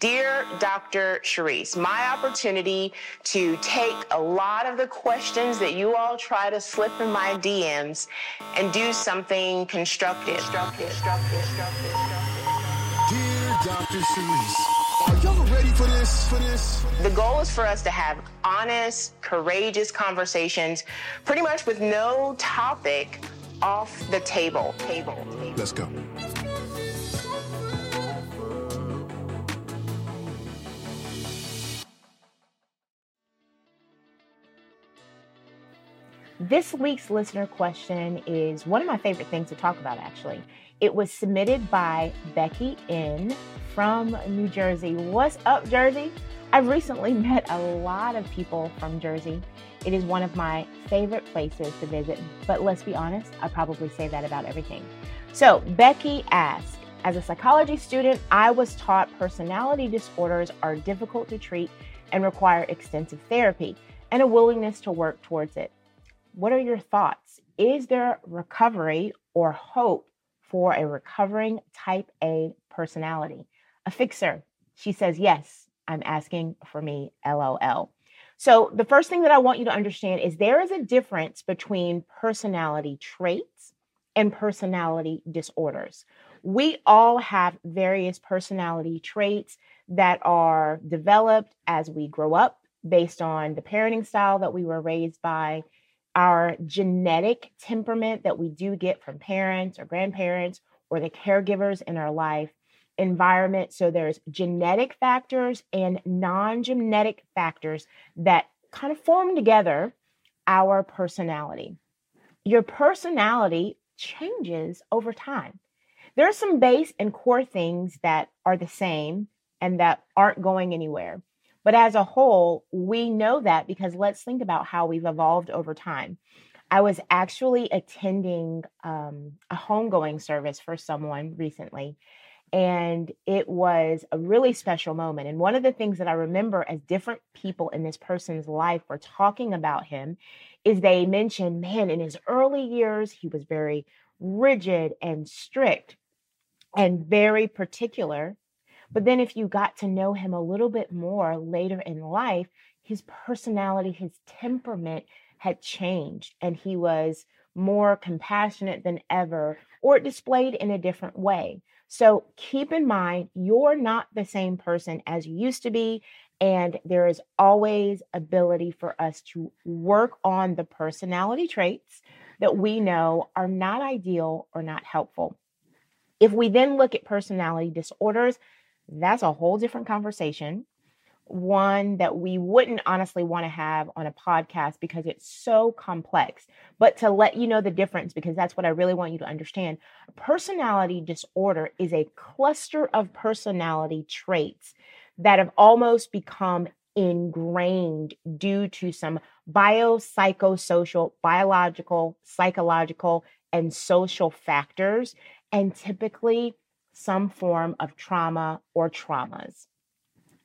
Dear Dr. Charryse, my opportunity to take a lot of the questions that you all try to slip in my DMs and do something constructive. constructive, constructive, constructive Dear Dr. Charryse, are y'all ready for this? For this? The goal is for us to have honest, courageous conversations, pretty much with no topic off the table. Table. Let's go. This week's listener question is one of my favorite things to talk about, actually. It was submitted by Becky N from New Jersey. What's up, Jersey? I've recently met a lot of people from Jersey. It is one of my favorite places to visit, but let's be honest, I probably say that about everything. So, Becky asked, as a psychology student, I was taught personality disorders are difficult to treat and require extensive therapy and a willingness to work towards it. What are your thoughts? Is there recovery or hope for a recovering type A personality? A fixer. She says, Yes, I'm asking for me, LOL. So, the first thing that I want you to understand is there is a difference between personality traits and personality disorders. We all have various personality traits that are developed as we grow up based on the parenting style that we were raised by our genetic temperament that we do get from parents or grandparents or the caregivers in our life environment. So there's genetic factors and non genetic factors that kind of form together our personality. Your personality changes over time. There are some base and core things that are the same and that aren't going anywhere. But as a whole, we know that because let's think about how we've evolved over time. I was actually attending um, a homegoing service for someone recently, and it was a really special moment. And one of the things that I remember as different people in this person's life were talking about him is they mentioned, man, in his early years, he was very rigid and strict and very particular but then if you got to know him a little bit more later in life, his personality, his temperament had changed and he was more compassionate than ever or displayed in a different way. So keep in mind, you're not the same person as you used to be. And there is always ability for us to work on the personality traits that we know are not ideal or not helpful. If we then look at personality disorders, that's a whole different conversation. One that we wouldn't honestly want to have on a podcast because it's so complex. But to let you know the difference, because that's what I really want you to understand personality disorder is a cluster of personality traits that have almost become ingrained due to some biopsychosocial, biological, psychological, and social factors. And typically, some form of trauma or traumas.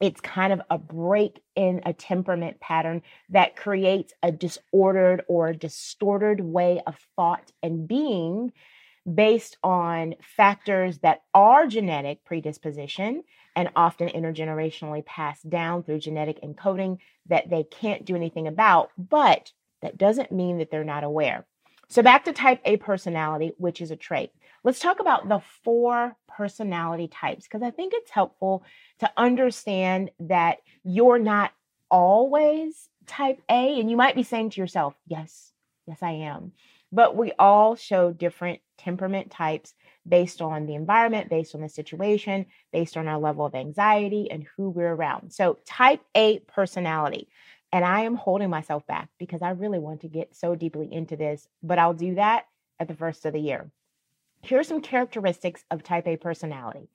It's kind of a break in a temperament pattern that creates a disordered or distorted way of thought and being based on factors that are genetic predisposition and often intergenerationally passed down through genetic encoding that they can't do anything about, but that doesn't mean that they're not aware. So, back to type A personality, which is a trait. Let's talk about the four personality types because I think it's helpful to understand that you're not always type A. And you might be saying to yourself, yes, yes, I am. But we all show different temperament types based on the environment, based on the situation, based on our level of anxiety and who we're around. So, type A personality. And I am holding myself back because I really want to get so deeply into this, but I'll do that at the first of the year. Here are some characteristics of type A personality.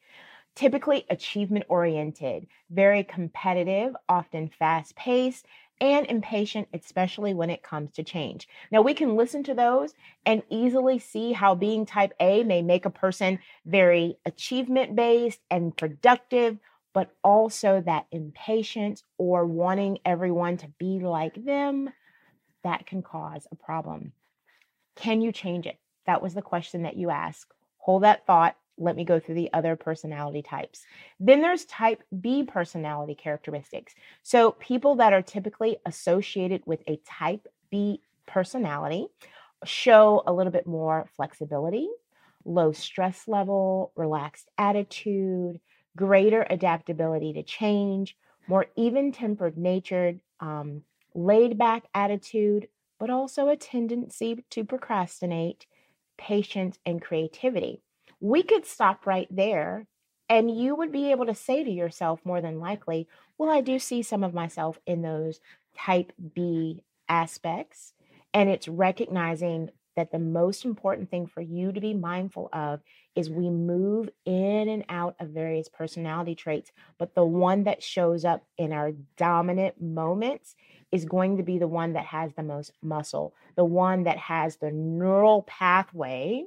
Typically achievement oriented, very competitive, often fast paced, and impatient, especially when it comes to change. Now, we can listen to those and easily see how being type A may make a person very achievement based and productive, but also that impatience or wanting everyone to be like them, that can cause a problem. Can you change it? That was the question that you asked. Hold that thought. let me go through the other personality types. Then there's type B personality characteristics. So, people that are typically associated with a type B personality show a little bit more flexibility, low stress level, relaxed attitude, greater adaptability to change, more even tempered natured, um, laid back attitude, but also a tendency to procrastinate, patience, and creativity. We could stop right there, and you would be able to say to yourself more than likely, Well, I do see some of myself in those type B aspects. And it's recognizing that the most important thing for you to be mindful of is we move in and out of various personality traits, but the one that shows up in our dominant moments is going to be the one that has the most muscle, the one that has the neural pathway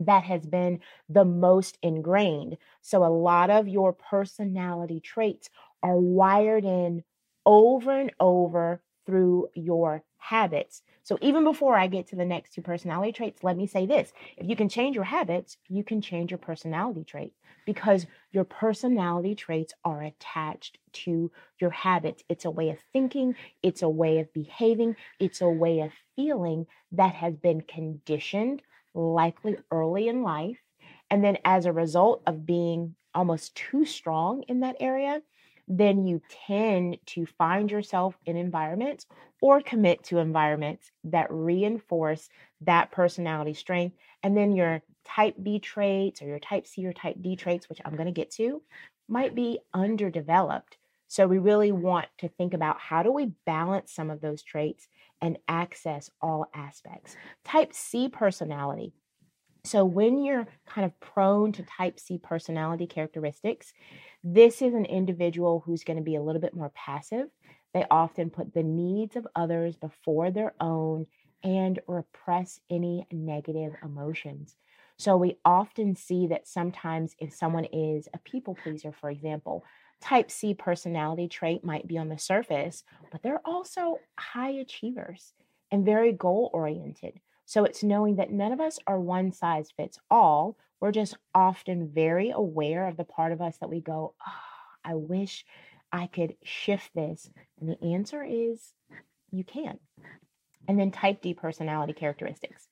that has been the most ingrained. So a lot of your personality traits are wired in over and over through your habits. So even before I get to the next two personality traits, let me say this. If you can change your habits, you can change your personality trait because your personality traits are attached to your habits. It's a way of thinking, it's a way of behaving, it's a way of feeling that has been conditioned likely early in life. And then as a result of being almost too strong in that area, then you tend to find yourself in environments or commit to environments that reinforce that personality strength. And then your type B traits or your type C or type D traits, which I'm going to get to, might be underdeveloped. So we really want to think about how do we balance some of those traits and access all aspects. Type C personality. So when you're kind of prone to type C personality characteristics, this is an individual who's going to be a little bit more passive. They often put the needs of others before their own and repress any negative emotions. So we often see that sometimes if someone is a people pleaser, for example, type C personality trait might be on the surface, but they're also high achievers and very goal oriented. So it's knowing that none of us are one size fits all. We're just often very aware of the part of us that we go, oh, I wish I could shift this. And the answer is you can. And then type D personality characteristics.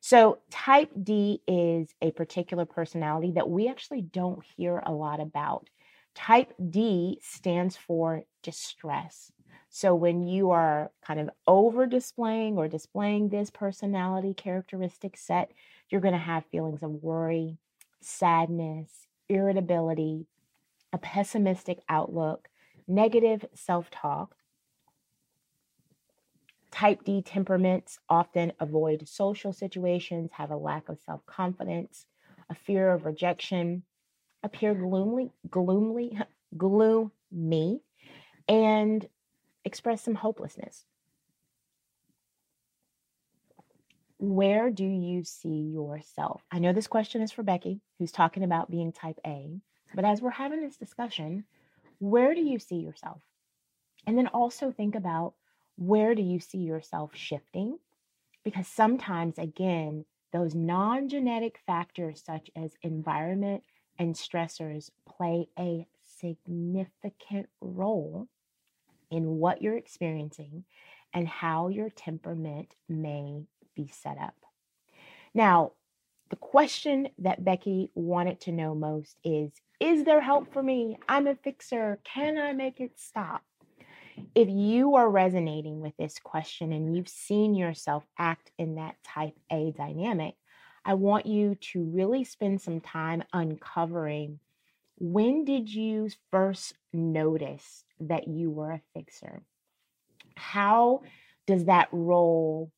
So, type D is a particular personality that we actually don't hear a lot about. Type D stands for distress. So, when you are kind of over displaying or displaying this personality characteristic set, you're going to have feelings of worry, sadness, irritability, a pessimistic outlook, negative self talk. Type D temperaments often avoid social situations, have a lack of self confidence, a fear of rejection, appear gloomily, gloomily, gloomy, and express some hopelessness. Where do you see yourself? I know this question is for Becky, who's talking about being type A, but as we're having this discussion, where do you see yourself? And then also think about where do you see yourself shifting? Because sometimes, again, those non genetic factors such as environment and stressors play a significant role in what you're experiencing and how your temperament may be set up. Now, the question that Becky wanted to know most is Is there help for me? I'm a fixer. Can I make it stop? If you are resonating with this question and you've seen yourself act in that type A dynamic, I want you to really spend some time uncovering when did you first notice that you were a fixer? How does that role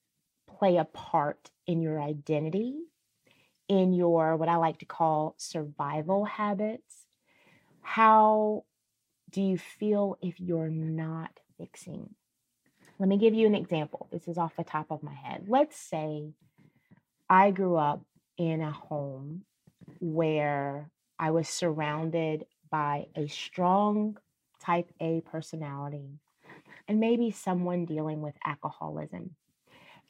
play a part in your identity, in your what I like to call survival habits? How do you feel if you're not fixing? Let me give you an example. This is off the top of my head. Let's say I grew up in a home where I was surrounded by a strong type A personality and maybe someone dealing with alcoholism.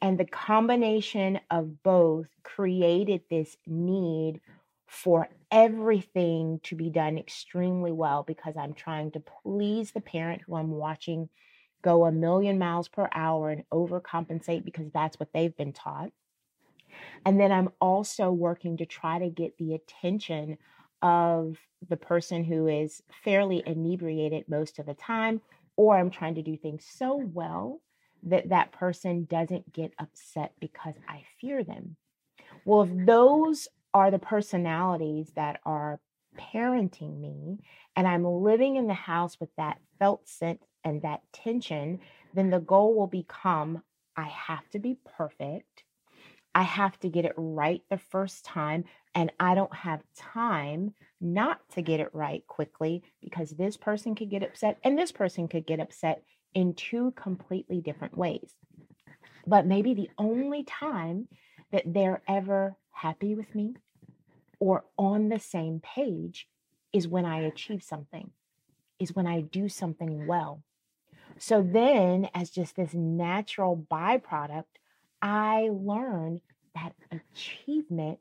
And the combination of both created this need for everything to be done extremely well because I'm trying to please the parent who I'm watching go a million miles per hour and overcompensate because that's what they've been taught. And then I'm also working to try to get the attention of the person who is fairly inebriated most of the time, or I'm trying to do things so well that that person doesn't get upset because I fear them. Well, if those are the personalities that are parenting me and I'm living in the house with that felt sense and that tension, then the goal will become I have to be perfect. I have to get it right the first time, and I don't have time not to get it right quickly because this person could get upset and this person could get upset in two completely different ways. But maybe the only time that they're ever happy with me or on the same page is when I achieve something, is when I do something well. So then, as just this natural byproduct, I learn that achievement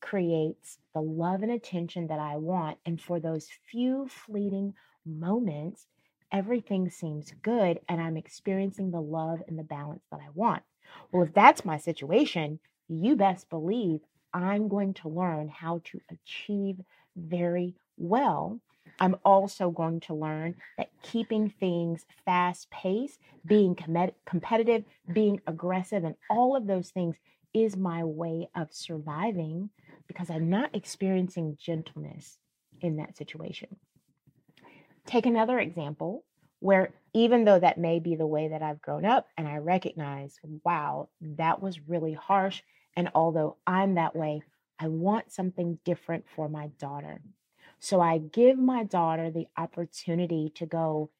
creates the love and attention that I want. And for those few fleeting moments, everything seems good and I'm experiencing the love and the balance that I want. Well, if that's my situation, you best believe I'm going to learn how to achieve very well. I'm also going to learn that keeping things fast paced, being com- competitive, being aggressive, and all of those things is my way of surviving because I'm not experiencing gentleness in that situation. Take another example where, even though that may be the way that I've grown up, and I recognize, wow, that was really harsh and although I'm that way, I want something different for my daughter. So I give my daughter the opportunity to go,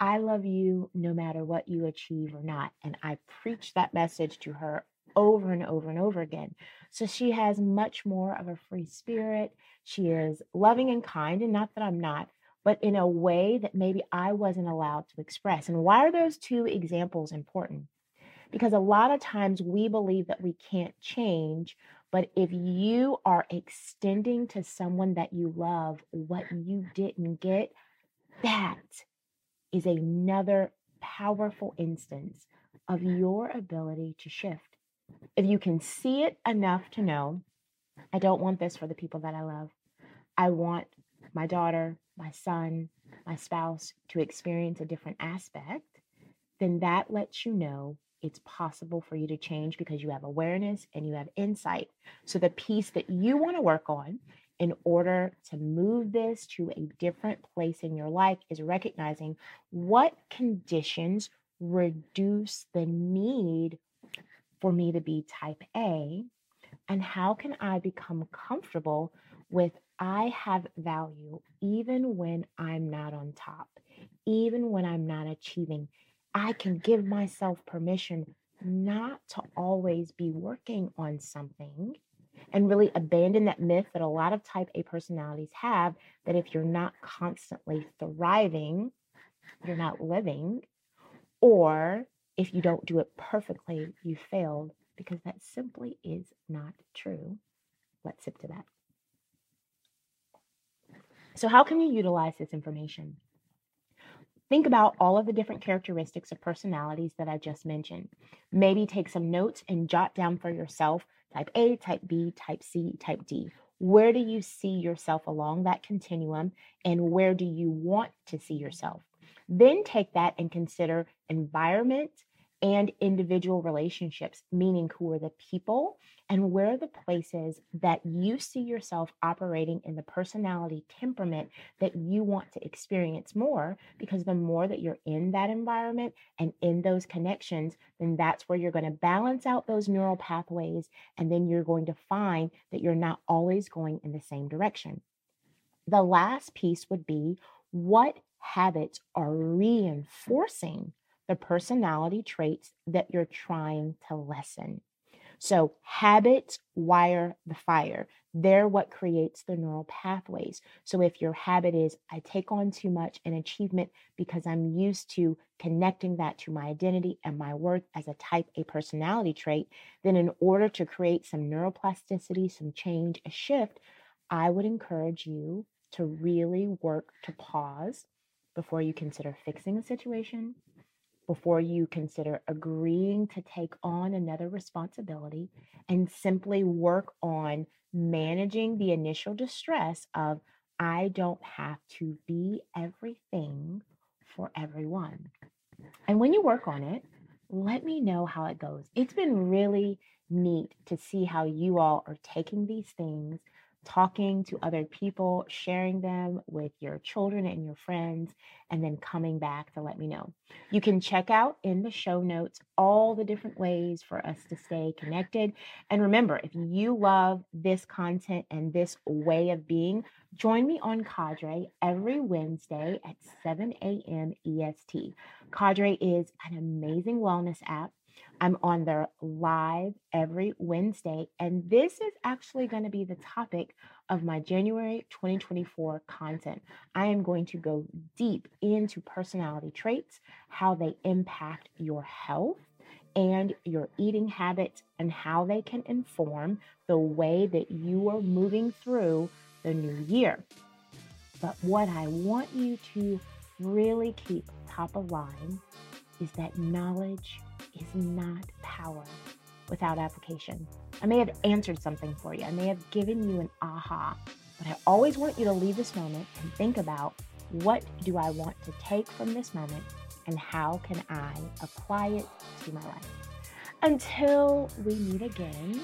I love you no matter what you achieve or not. And I preach that message to her over and over and over again. So she has much more of a free spirit. She is loving and kind, and not that I'm not, but in a way that maybe I wasn't allowed to express. And why are those two examples important? Because a lot of times we believe that we can't change, but if you are extending to someone that you love what you didn't get, that is another powerful instance of your ability to shift. If you can see it enough to know, I don't want this for the people that I love. I want my daughter, my son, my spouse to experience a different aspect, then that lets you know it's possible for you to change because you have awareness and you have insight. So, the piece that you want to work on in order to move this to a different place in your life is recognizing what conditions reduce the need for me to be type A and how can I become comfortable with I have value even when I'm not on top, even when I'm not achieving, I can give myself permission not to always be working on something and really abandon that myth that a lot of type A personalities have that if you're not constantly thriving, you're not living, or if you don't do it perfectly, you failed, because that simply is not true. Let's sip to that. So, how can you utilize this information? Think about all of the different characteristics of personalities that I just mentioned. Maybe take some notes and jot down for yourself type A, type B, type C, type D. Where do you see yourself along that continuum and where do you want to see yourself? Then take that and consider environment and individual relationships, meaning who are the people and where are the places that you see yourself operating in the personality temperament that you want to experience more. Because the more that you're in that environment and in those connections, then that's where you're going to balance out those neural pathways. And then you're going to find that you're not always going in the same direction. The last piece would be what habits are reinforcing the personality traits that you're trying to lessen. So, habits wire the fire. They're what creates the neural pathways. So, if your habit is, I take on too much in achievement because I'm used to connecting that to my identity and my worth as a type A personality trait, then in order to create some neuroplasticity, some change, a shift, I would encourage you to really work to pause before you consider fixing a situation, before you consider agreeing to take on another responsibility, and simply work on managing the initial distress of, I don't have to be everything for everyone. And when you work on it, let me know how it goes. It's been really neat to see how you all are taking these things talking to other people, sharing them with your children and your friends, and then coming back to let me know. You can check out in the show notes all the different ways for us to stay connected. And remember, if you love this content and this way of being, join me on Cadre every Wednesday at 7 a.m. EST. Cadre is an amazing wellness app I'm on there live every Wednesday, and this is actually going to be the topic of my January 2024 content. I am going to go deep into personality traits, how they impact your health and your eating habits, and how they can inform the way that you are moving through the new year. But what I want you to really keep top of line is that knowledge is not power without application. I may have answered something for you, I may have given you an aha, but I always want you to leave this moment and think about what do I want to take from this moment and how can I apply it to my life. Until we meet again,